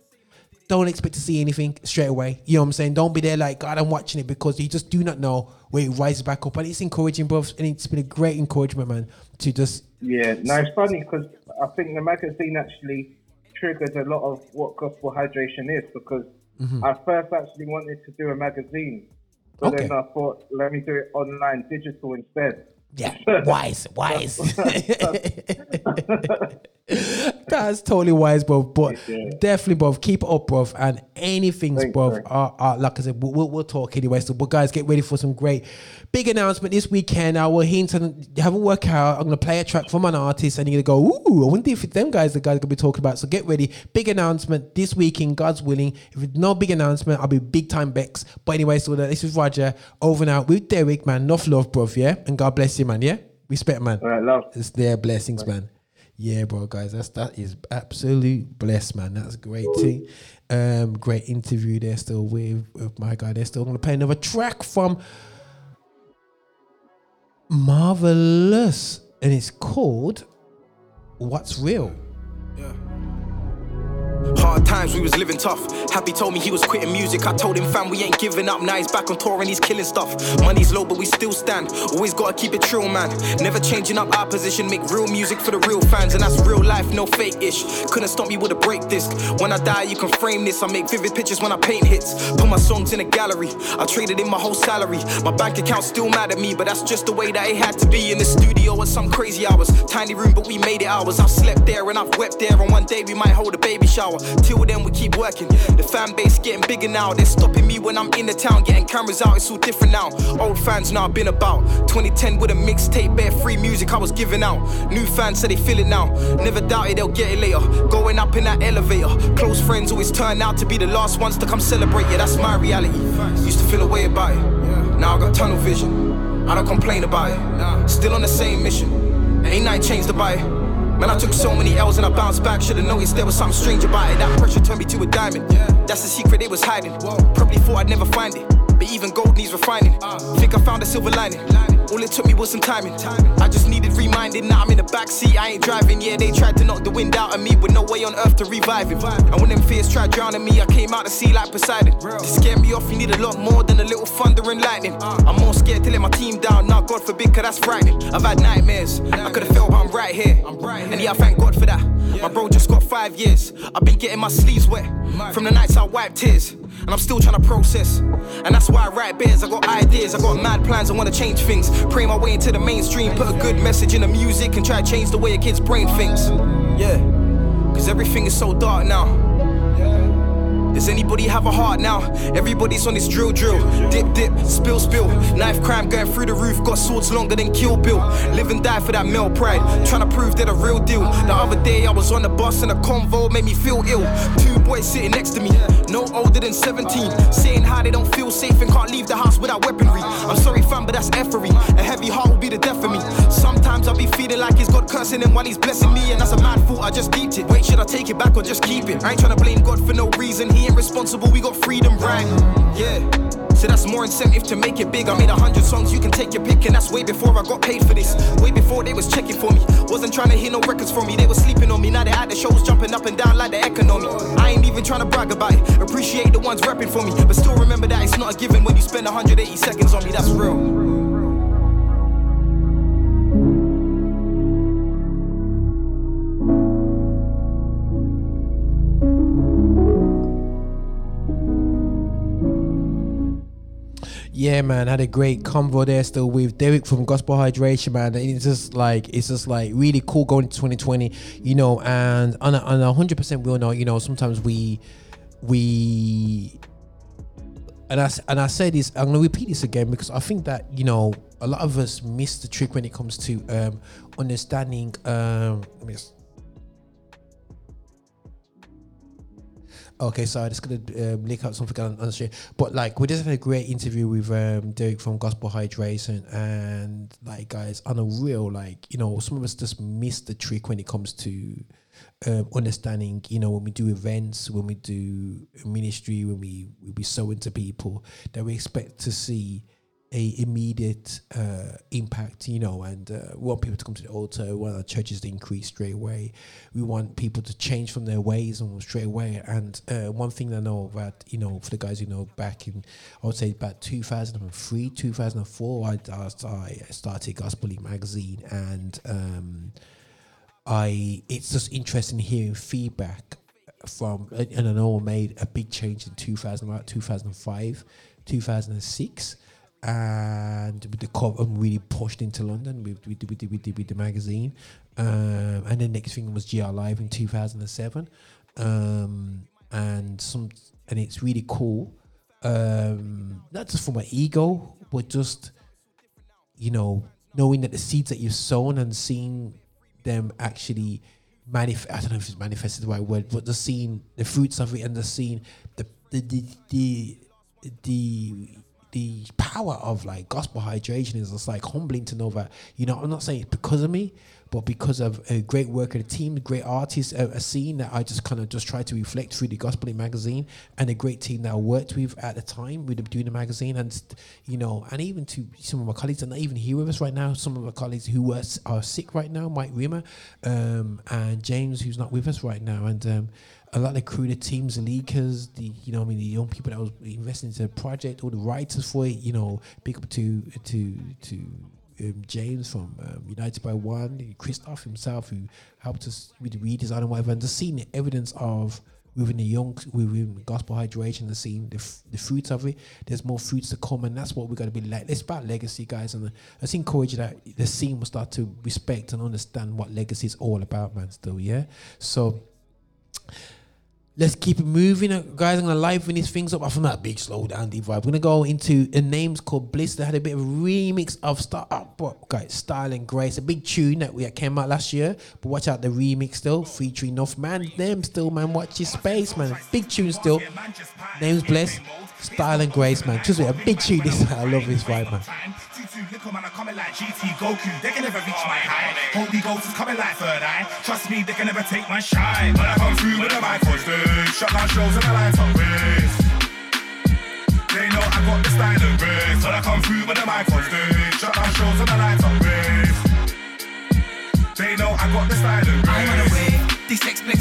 don't expect to see anything straight away. You know what I'm saying? Don't be there like, God, I'm watching it because you just do not know where it rises back up. And it's encouraging, bro. And it's been a great encouragement, man, to just Yeah, no, it's funny because I think the magazine actually triggered a lot of what gospel hydration is because Mhm. I first actually wanted to do a magazine, but then I thought, let me do it online, digital instead. Yeah, <laughs> wise, wise. <laughs> That's totally wise, bro. But definitely, bro, keep it up, bro. And anything, bro, man. are, are, like I said, we'll, we'll, we'll talk anyway. So, but guys, get ready for some great big announcement this weekend. I will hint and have a workout. I'm gonna play a track from an artist, and you're gonna go, ooh, I wonder if it's them guys the guys gonna be talking about. So get ready, big announcement this weekend, God's willing. If it's no big announcement, I'll be big time Bex. But anyway, so this is Roger over and out with Derrick, man. Enough love, bro. Yeah, and God bless you, man. Yeah, respect, man. All right, love. It's their blessings, man. Yeah, bro, guys, that's that is absolute bless, man. That's great thing. Um, great interview They're still with, with my guy. They're still gonna play another track from Melvillous, and it's called What's Real. Hard times, we was living tough. Happy told me he was quitting music. I told him, fam, we ain't giving up. Now he's back on tour and he's killing stuff. Money's low, but we still stand. Always gotta keep it true, man. Never changing up our position. Make real music for the real fans, and that's real life, no fake ish. Couldn't stop me with a break disc. When I die, you can frame this. I make vivid pictures when I paint hits. Put my songs in a gallery. I traded in my whole salary. My bank account's still mad at me, but that's just the way that it had to be. In the studio at some crazy hours. Tiny room, but we made it ours. I've slept there and I've wept there, and one day we might hold a baby shower. Till then, we keep working. The fan base getting bigger now. They're stopping me when I'm in the town, getting cameras out. It's all different now. Old fans now been about. 2010 with a mixtape, bare free music I was giving out. New fans say they feel it now. Never doubted they'll get it later. Going up in that elevator. Close friends always turn out to be the last ones to come celebrate. Yeah, that's my reality. Used to feel a way about it. Now I got tunnel vision. I don't complain about it. Still on the same mission. Ain't nothing changed about it. Man, I took so many L's and I bounced back. Should've noticed there was something strange about it. That pressure turned me to a diamond. That's the secret they was hiding. Probably thought I'd never find it. But even gold needs refining. Think I found a silver lining. All it took me was some timing. I just needed reminding. Now I'm in the back seat, I ain't driving. Yeah, they tried to knock the wind out of me with no way on earth to revive him. And when them fears tried drowning me, I came out to sea like Poseidon. To scare me off, you need a lot more than a little thunder and lightning. I'm more scared to let my team down. Now, God forbid, cause that's frightening. I've had nightmares. I could've felt, but I'm right here. And yeah, I thank God for that. My bro just got five years. I've been getting my sleeves wet from the nights I wiped tears. And I'm still trying to process. And that's why I write beers. I got ideas, I got mad plans, I wanna change things. Pray my way into the mainstream, put a good message in the music, and try to change the way a kid's brain thinks. Yeah, cause everything is so dark now. Does anybody have a heart now? Everybody's on this drill drill. Dip dip, spill spill. Knife crime going through the roof. Got swords longer than Kill Bill. Live and die for that male pride. Trying to prove they're the real deal. The other day I was on the bus and a convo made me feel ill. Two boys sitting next to me, no older than 17. Saying how they don't feel safe and can't leave the house without weaponry. I'm sorry fam, but that's effery. A heavy heart will be the death of me. Sometimes I'll be feeling like it's God cursing him while he's blessing me. And that's a mad thought, I just deeped it. Wait, should I take it back or just keep it? I ain't trying to blame God for no reason. He ain't responsible, we got freedom, right? Yeah. So that's more incentive to make it big. I made a hundred songs, you can take your pick, and that's way before I got paid for this. Way before they was checking for me. Wasn't trying to hear no records from me, they were sleeping on me. Now they at the shows, jumping up and down like the economy. I ain't even trying to brag about it. Appreciate the ones rapping for me, but still remember that it's not a given when you spend 180 seconds on me. That's real. Yeah, man, had a great convo there still with Derrick from Gospel Hydration, man. It's just like it's just like really cool going to 2020, you know. And on a, on hundred percent, we all know, you know, sometimes we we and I and I say this, I'm gonna repeat this again because I think that you know a lot of us miss the trick when it comes to um understanding um. Let me just, Okay, so I'm just gonna um, link out something on, on the stream. But like, we just had a great interview with um, Derrick from Gospel Hydration, and like, guys, on a real, like, you know, some of us just miss the trick when it comes to um, understanding. You know, when we do events, when we do ministry, when we we be so into people that we expect to see a immediate uh, impact, you know, and uh, we want people to come to the altar. We want our churches to increase straight away. We want people to change from their ways and straight away. And uh, one thing I know that, you know, for the guys who know back in, I would say about 2003, 2004, I, I started Gospel League magazine and um, I it's just interesting hearing feedback from and I know I made a big change in 2000 about 2005 2006 and with the cover I'm really pushed into London with with, with, with, with, with the magazine um, and the next thing was GR Live in 2007 um, and some and it's really cool um, not just for my ego but just you know knowing that the seeds that you've sown and seeing them actually manifest. I don't know if it's manifested the right word, but the seeing the fruits of it and the seeing the the the the, the the power of like gospel hydration is just like humbling to know that you know I'm not saying it's because of me, but because of a great work of the team, great artists, a, a scene that I just kind of just try to reflect through the Gospel magazine, and a great team that I worked with at the time with doing the magazine, and you know, and even to some of my colleagues and not even here with us right now. Some of my colleagues who s- are sick right now, Mike Rimmer, um, and James, who's not with us right now, and um, a lot of the crew, the teams, the leakers, the you know, I mean, the young people that was investing into the project, all the writers for it, you know, big up to to to um, James from um, United by One, Christoph himself who helped us with redesign and whatever, and just seeing the evidence of within the young within gospel hydration, the scene, the, f- the fruits of it. There's more fruits to come, and that's what we're gonna be like. It's about legacy, guys, and just encourage that the scene will start to respect and understand what legacy is all about, man. Still, yeah. So let's keep it moving, uh, guys. I'm gonna liven these things up. I from that big slow down deep vibe. We're gonna go into a names called Bliss. They had a bit of a remix of Star Up, but guys, Style and Grace, a big tune that we came out last year. But watch out the remix still featuring enough man. Them still, man. Watch your space, man. Big tune still. Names Bliss, Style and Grace, man. Just a big tune. This I love this vibe, man. Man are coming like GT Goku, they can never reach my height. Holy Ghost is coming like third eye. Trust me, they can never take my shine. When I come through with a mic on stage, shut down shows and. They know I got the style and grace. When I come through with a mic on stage, shut down shows and. They know I got the style and grace.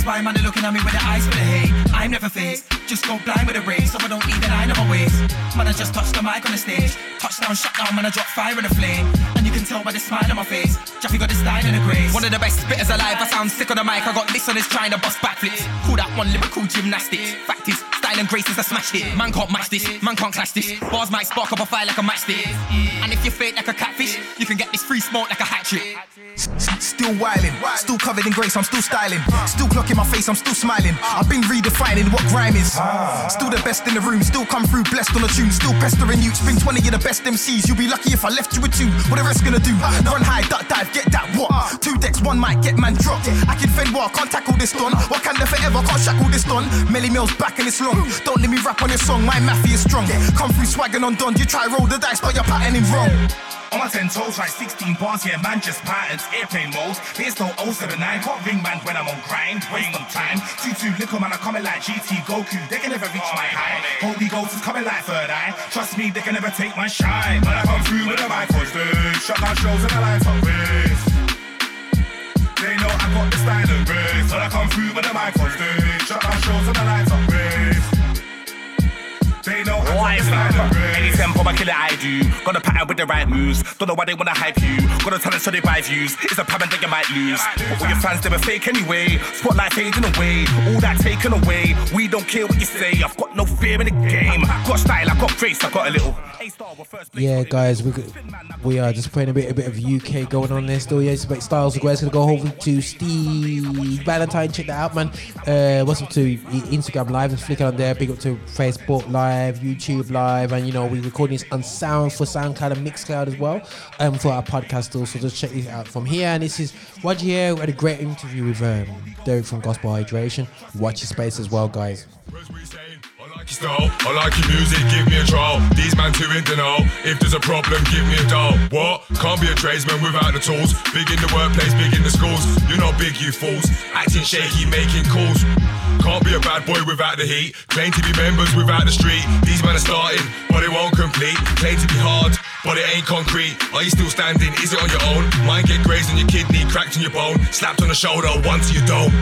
By man, they're looking at me with their eyes full of hate. I'm never phased, just go blind with a race. So I don't even I never waste. Man, I just touch the mic on the stage. Touchdown, shut down, man, I drop fire in the flame. And you can tell by the smile on my face. Jaffy got the style and the grace. One of the best spitters alive. I sound sick on the mic. I got this on his trying to bust backflips. Call that one lyrical gymnastics. Fact is, style and grace is a smash hit. Man can't match this, man can't clash this. Bars might spark up a fire like a matchstick. And if you're fake like a catfish, you can get this free smoke like a hat trick. Still wildin', still covered in grace, I'm still styling. Still clocking my face, I'm still smiling. I've been redefining what grime is. Still the best in the room, still come through blessed on a tune. Still pestering you, spring 20 of the best MCs. You'll be lucky if I left you with two. What the rest gonna do? Run high, duck dive, get that what? Two decks, one might get man dropped. I can fend well, can't tackle this done. Wakanda forever, can't shackle this done. Melly Mills back and it's long. Don't let me rap on your song, my mafia is strong. Come through swagging on Don, you try roll the dice, but you're patterning wrong. On my 10 toes, like 16 bars, yeah, man, just patterns, airplane modes. There's no 079, can't ring man when I'm on grind, wasting on time. 2-2, little man, I'm coming like GT Goku, they can never reach my high. Holy Ghost is coming like third eye, trust me, they can never take my shine. When I come through with the mic on stage, shut down shows and the lights on race. They know I got the style and grace. When I come through with the mic on stage, shut down shows and the lights on race. Grace. Any tempo, I kill it, I do. Got a pattern with the right moves. Don't know why they wanna hype you. Got a talent so they buy views. It's a problem that you might lose. But all your fans, they were fake anyway. Spotlight fading away. All that taken away. We don't care what you say. I've got no fear in the game. Got style, I got grace, I got a little. Yeah, guys, we we are just playing a bit a bit of UK going on there still. Yeah, but Styles Grace gonna go over to Stevie Valentine. Check that out, man. Uh, what's up to Instagram Live and flick on there. Big up to Facebook Live, YouTube Live, and you know we recording this on Sound for SoundCloud and Mixcloud as well, um, for our podcast also. Just check this out from here. And this is Roger here. We had a great interview with um, Derrick from Gospel Hydration. Watch your space as well, guys. Like your style, I like your music, give me a trial. These man too in know. If there's a problem, give me a doll. What? Can't be a tradesman without the tools. Big in the workplace, big in the schools. You're not big, you fools. Acting shaky, making calls. Can't be a bad boy without the heat. Claim to be members without the street. These men are starting, but it won't complete. Claim to be hard, but it ain't concrete. Are you still standing? Is it on your own? Mine get grazed on your kidney, cracked on your bone, slapped on the shoulder once you don't.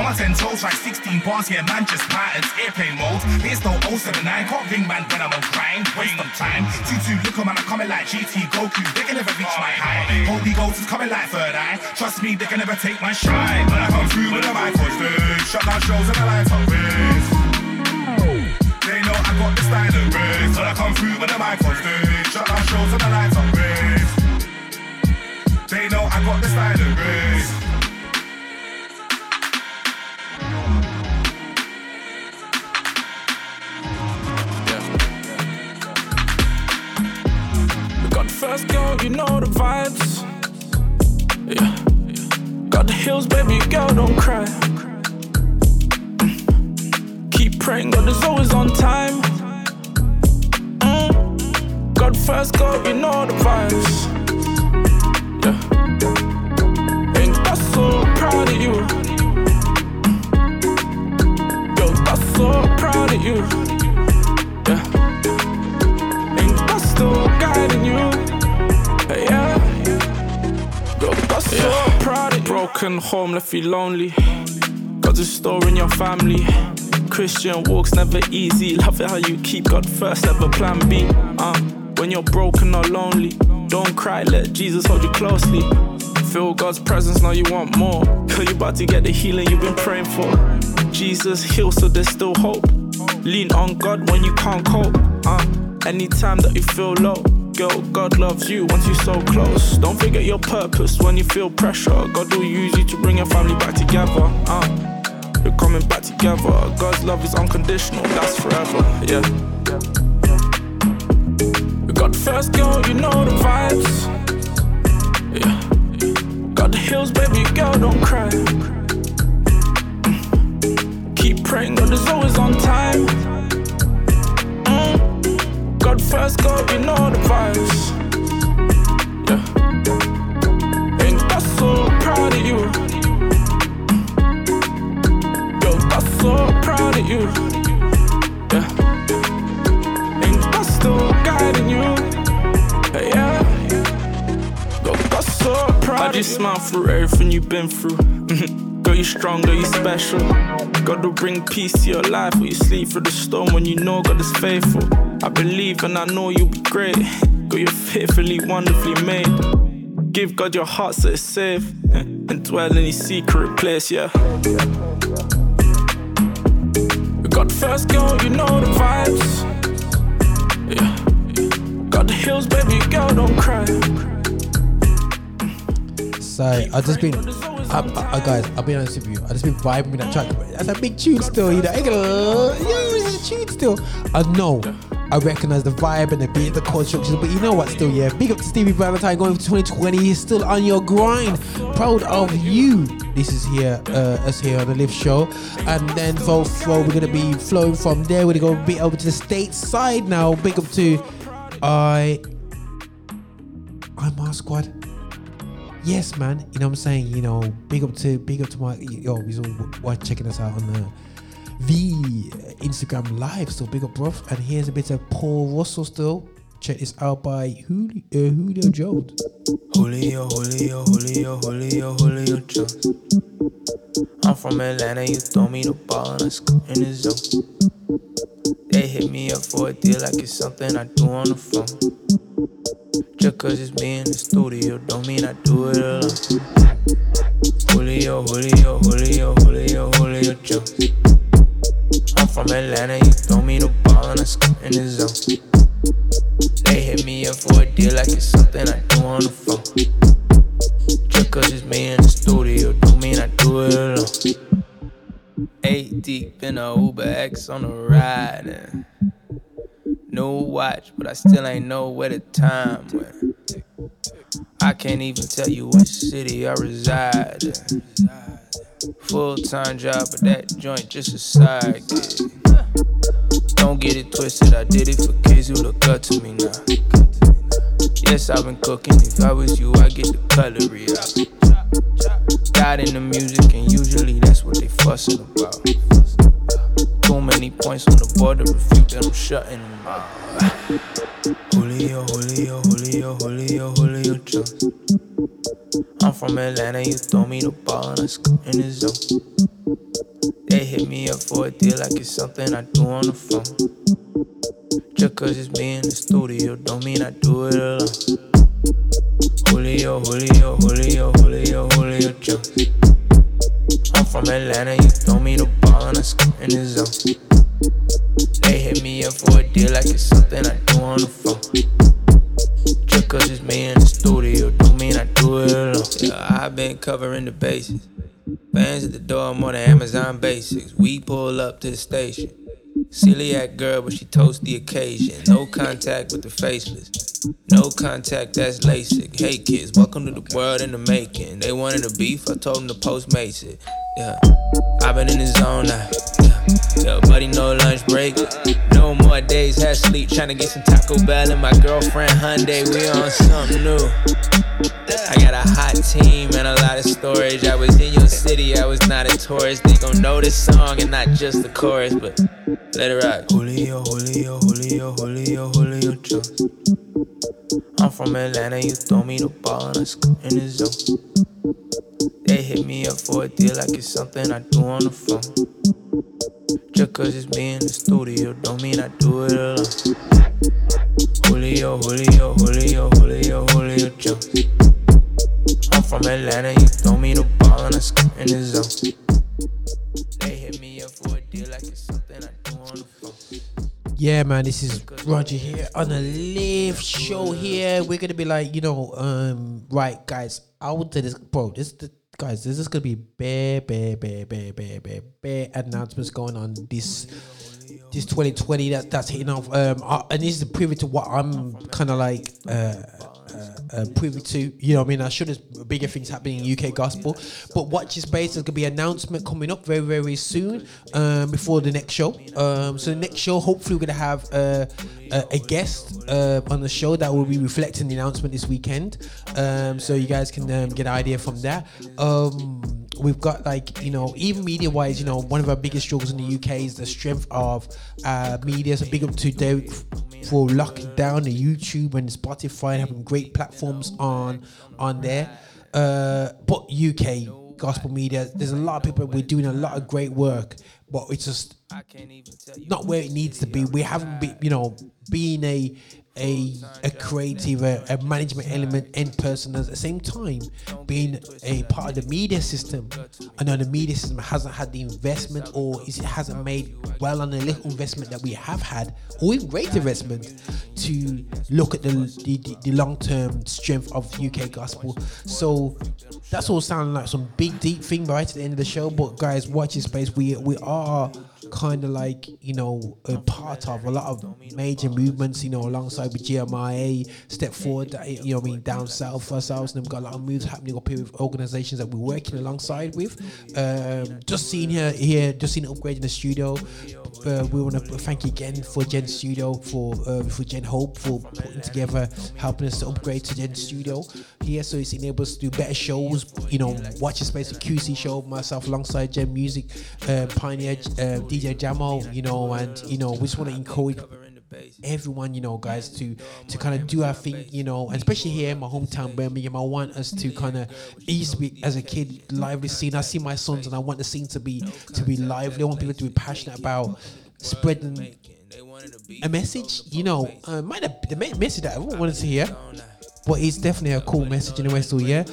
On my 10 toes, like 16 bars, yeah, man, just patterns, airplane mode. There's no 079, can't ring man when I'm on grind, Waste on time. 2-2, little man, I'm coming like GT Goku, they can never reach my high. Holy Ghost is coming like third eye, trust me, they can never take my shine. When I come through with the mic on stage, shut down shows and the on race. They know I got the style and grace. When I come through with the mic on stage, shows and the lights on race. They know I got the style and grace. We got the first girl, you know the vibes. Yeah. Got the hills, baby girl, don't cry. Mm. Keep praying, God is always on time. Got the first girl, you know the vibes. Yeah. Ain't that so proud of you? Yo, that's so proud of you. Yeah. Ain't that still guiding you? Yeah. Yo, that's so proud of you. Broken home left you lonely. God's restoring your family. Christian walks never easy. Love it how you keep God first, never plan B. Uh, when you're broken or lonely, don't cry, let Jesus hold you closely. Feel God's presence, now you want more. Cause you about to get the healing you've been praying for. Jesus heals, so there's still hope. Lean on God when you can't cope. Uh, anytime that you feel low, girl, God loves you once you're so close. Don't forget your purpose when you feel pressure. God will use you to bring your family back together. Uh, you're coming back together. God's love is unconditional, that's forever. Yeah. Got the first girl, you know the vibes. Yeah. Got the hills, baby girl, don't cry. Mm. Keep praying, God is always on time. Mm. God first, girl, you know the vibes. Yeah. Ain't that so proud of you? Yo, that's so proud of you. You? Yeah. That's so proud I just smile through everything you've been through. <laughs> Girl, you strong, girl, you special. God will bring peace to your life when you sleep through the storm when you know God is faithful. I believe and I know you'll be great. <laughs> Girl, you're fearfully, wonderfully made. Give God your heart so it's safe <laughs> and dwell in His secret place. Yeah. We got the first girl, you know the vibes. Yeah. Got the hills, baby girl, don't cry. So I've just been, I, I, I- guys. I'll be honest with you. I just been vibing with that track. That's a big tune still. You know, ain't gonna, yeah, it's a tune still. I know. I recognize the vibe and the beat, the chord construction, but you know what? Still, yeah. Big up to Stevie Valentine going for 2020. He's still on your grind. Proud of you. This is here, uh, us here on the Lift Show, and then for flow, we're gonna be flowing from there. We're gonna go a bit over to the state side now. Big up to I. I'm our squad. Yes, man. You know what I'm saying? You know, big up to big up to my yo, he's all watch checking us out on the the Instagram live. So big up, bro. And here's a bit of Paul Russell still. Check this out by Julio, uh, Julio Jones. Julio, Julio, Julio, Julio, Julio Jones. I'm from Atlanta, you throw me the ball and I score in the zone. They hit me up for a deal like it's something I do on the phone. Just cause it's me in the studio, don't mean I do it alone. Julio, Julio, Julio, Julio, Julio Jones. I'm from Atlanta, you throw me the ball and I score in the zone. Up for a deal like it's something I do on the phone. Just cause it's me in the studio, don't mean I do it alone. Eight deep in a Uber X on the ride. And no watch, but I still ain't know where the time went. I can't even tell you which city I reside in. Full time job, but that joint just a side gig. Don't get it twisted, I did it for kids who look up to me now. Yes, I've been cooking. If I was you, I'd get the cutlery out. Got in the music, and usually that's what they fussing about. Too many points on the board to refute that I'm shutting them out. Julio, Julio, Julio, Julio, Julio Jones. I'm from Atlanta, you throw me the ball and I score in the zone. They hit me up for a deal like it's something I do on the phone. Just cause it's me in the studio, don't mean I do it alone. Julio, Julio, Julio, Julio, Julio Jones. I'm from Atlanta, you throw me the ball and I score in the zone. They hit me up for a deal like it's something I do on the phone. Just cause it's me in the studio, don't mean I do it alone. Yeah, I've been covering the bases. Fans at the door more than Amazon basics. We pull up to the station. Celiac girl, but she toast the occasion. No contact with the faceless. No contact, that's LASIK. Hey kids, welcome to the world in the making. They wanted a beef, I told them to post mace it. Yeah, I've been in the zone now. Yo, buddy, no lunch break. No more days, had sleep, trying to get some Taco Bell and my girlfriend Hyundai. We on something new. I got a hot team and a lot of storage. I was in your city, I was not a tourist. They gon' know this song and not just the chorus, but let it rock. Julio, Julio, Julio, Julio, Julio Jones. I'm from Atlanta, you throw me the ball and I score in the zone. They hit me up for a deal like it's something I do on the phone. Just cause it's me in the studio, don't mean I do it alone. Julio, Julio, Julio, Julio, Julio Jones. From Atlanta, you throw me the ball and I score in the zone. They hit me up for a deal like it's something I do on the phone. Yeah, man, this is Roger here on the live show here. We're gonna be like, you know, um, right, guys. I would say this, bro. This, the guys, this is gonna be bare, bare, bare, bare, bare, bare, bare announcements going on this this 2020 that that's hitting off. Um, I, and this is privy to what I'm kind of like. Uh, uh, uh, privy to, you know, I mean, I'm sure there's bigger things happening in UK gospel, but watch this space. There's gonna be an announcement coming up very, very soon um, before the next show. Um, so the next show, hopefully, we're gonna have uh, a, a guest uh, on the show that will be reflecting the announcement this weekend. Um, so you guys can um, get an idea from that. We've got like you know even media wise you know one of our biggest struggles in the uk is the strength of uh media. So big up to Derrick for locking down the youtube and spotify and having great platforms on on there. Uh but uk gospel media there's a lot of people we're doing a lot of great work but it's just not where it needs to be. we haven't been you know being a a a creative, a, a management element and person at the same time being a part of the media system. I know the media system hasn't had the investment or it hasn't made well on the little investment that we have had, or even great investment to look at the the, the, the long term strength of UK gospel. So that's all sounding like some big deep thing right at the end of the show. But guys, watch this space. We we are kind of like you know a part of a lot of major movements you know alongside with GMIA step forward you know I mean down south ourselves and we've got a lot of moves happening up here with organizations that we're working alongside with. Um, just seeing here here just seeing upgrading the studio. Uh, we want to thank you again for Gen Studio for uh, for Gen Hope for putting together helping us to upgrade to Gen Studio. Here so it's enabled us to do better shows you know watch a space QC show myself alongside Gen Music uh, Pioneer uh, DJ Jamo you know and you know we just want to encourage everyone you know guys to to kind of do our thing you know especially here in my hometown Birmingham I want us to kind of used to be as a kid lively scene. I see my sons and I want the scene to be to be lively I want people to be passionate about spreading a message you know uh, might have the message that everyone wanted to hear but it's definitely a cool message in anyway. So yeah,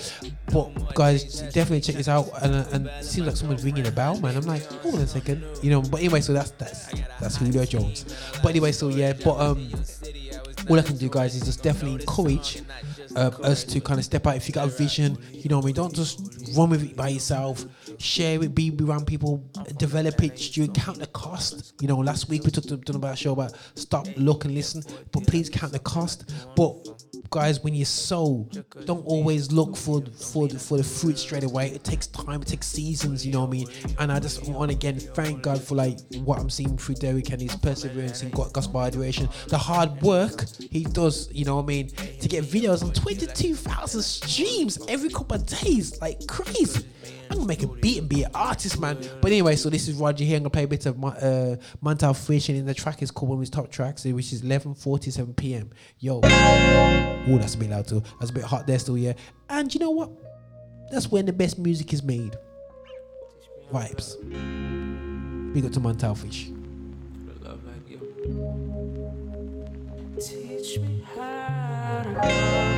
but guys, definitely check this out. And, and it seems like someone's ringing a bell, man. I'm like, hold on a second, you know. But anyway, so that's that's that's Julio Jones. But anyway, so yeah, but um, all I can do, guys, is just definitely encourage uh, us to kind of step out. If you got a vision, you know I mean. Don't just run with it by yourself. Share it, be around people, develop it. You count the cost. You know, last week we talked about a show about stop, look, and listen. But please count the cost. But guys, when you sow, don't always look for for the, for the fruit straight away. It takes time. It takes seasons. You know what I mean. And I just want to again thank God for like what I'm seeing through Derrick and his perseverance and gospel hydration, the hard work he does. You know what I mean to get videos on 22,000 streams every couple of days, like crazy. I'm gonna make a beat and be an artist, man. But anyway, so this is Roger here. I'm gonna play a bit of my, uh, Montell Fish, and in the track is called one of his top tracks, which is 11:47 p.m. Yo, oh, that's a bit loud too. That's a bit hot there still, yeah. And you know what? That's when the best music is made. Vibes. Big up to Montell Fish. Teach me how to love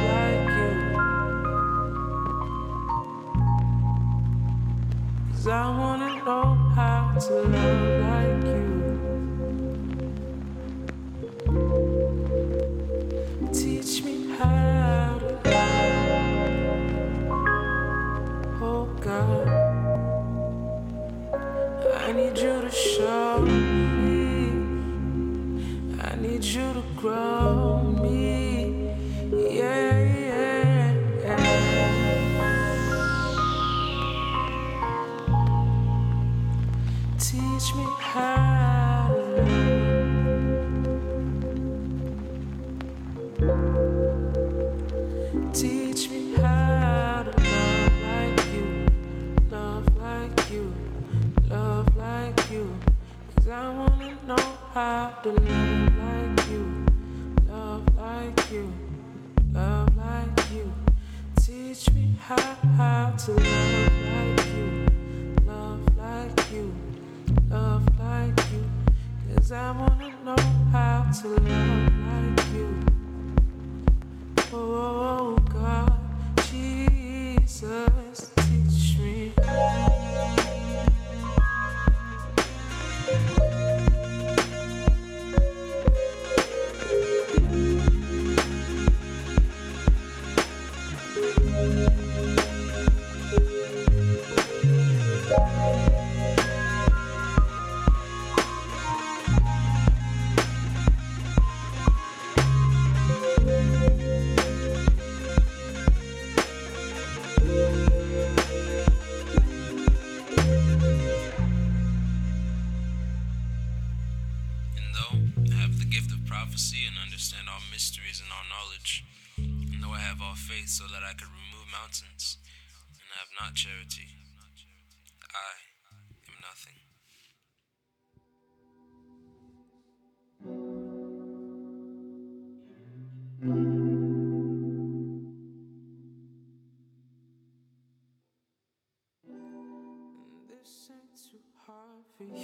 I wanna know how to love like you. Teach me how to love. Oh God. I need you to show me. I need you to grow how to love like you. Love like you. Love like you. Teach me how, how to love like you. Love like you. Love like you. Cause I wanna know how to love like you. Oh, oh, oh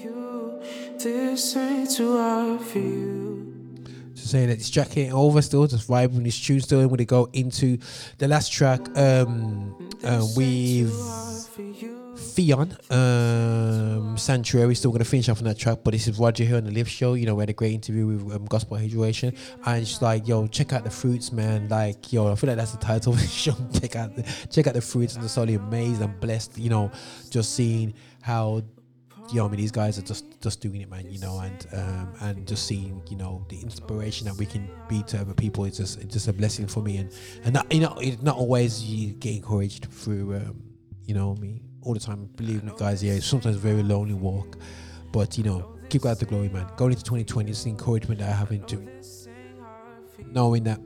hard for you. This ain't too hard for you. Just saying? That this track ain't over still, just vibing this tune still. And when they go into the last track um, uh, with Theon, um, Sanctuary, still gonna finish off on that track. But this is Roger here on the Lift Show. You know, we had a great interview with um, Gospel Hydration, and she's like, yo, check out the fruits, man. Like, yo, I feel like that's the title of the <laughs> show. check out, the, check out the fruits, and the solely amazed and blessed. You know, just seeing how you know, I mean, these guys are just just doing it, man. You know, and um, and just seeing, you know, the inspiration that we can be to other people. It's just it's just a blessing for me, and and not, you know, it, not always you get encouraged through, um, you know, me all the time. Believe me, guys, yeah, it's sometimes very lonely walk, but you know, keep God the glory, man. Going into 2020, it's the encouragement that I have into knowing that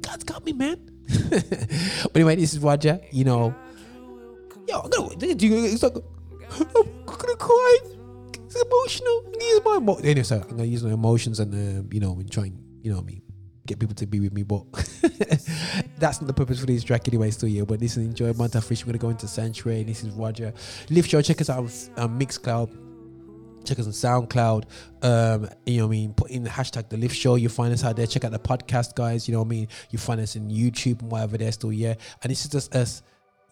God's got me, man. <laughs> but anyway, this is Roger. You know, yo, no, it's like I'm gonna cry. It's emotional. Use my emo- anyway, so I'm gonna use my emotions and uh, you know, and try and you know I mean get people to be with me, but <laughs> that's not the purpose for this track anyway. Still, here, But this is enjoy Montell Fish. We're gonna go into Sanctuary. This is Roger. Lift Show. Check us out on um, Mixcloud. Check us on SoundCloud. Um, you know what I mean? Put in the hashtag the Lift Show. You'll find us out there. Check out the podcast, guys. You know what I mean? You find us in YouTube and whatever there still, yeah. And this is just us.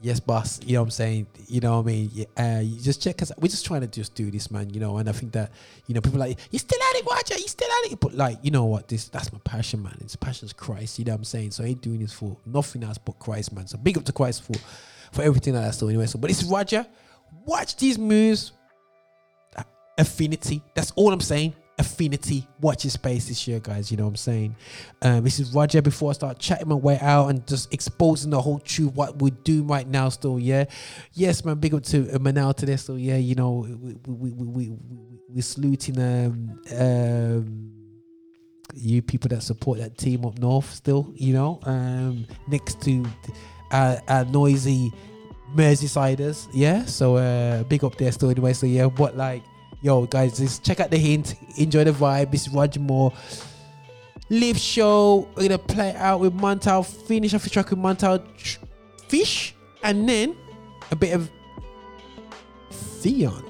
Yes, boss. You know what I'm saying? You know what I mean? Uh, you just check us out. We're just trying to just do this, man. You know, and I think that, you know, people like, you still at it, Roger? You still at it? But like, you know what? This that's my passion, man. It's passion's Christ. You know what I'm saying? So I ain't doing this for nothing else but Christ, man. So big up to Christ for for everything that I still anyway. So but it's Roger. Watch these moves affinity. That's all I'm saying. Affinity. Watch your space this year, guys. You know what I'm saying? Um, this is Roger. Before I start chatting my way out and just exposing the whole truth, what we're doing right now, still, yeah. Yes, man. Big up to uh, Manal today, still, yeah. You know, we we we we, we saluting um um you people that support that team up north still, you know, um, next to uh, our noisy Merseysiders, yeah. So uh, big up there still anyway. So yeah, what like, yo guys, just check out the hint, enjoy the vibe. This is Roger Moore. Lift Show. We're gonna play out with mantel finish off the track with Montell Tr- Fish, and then a bit of Theon.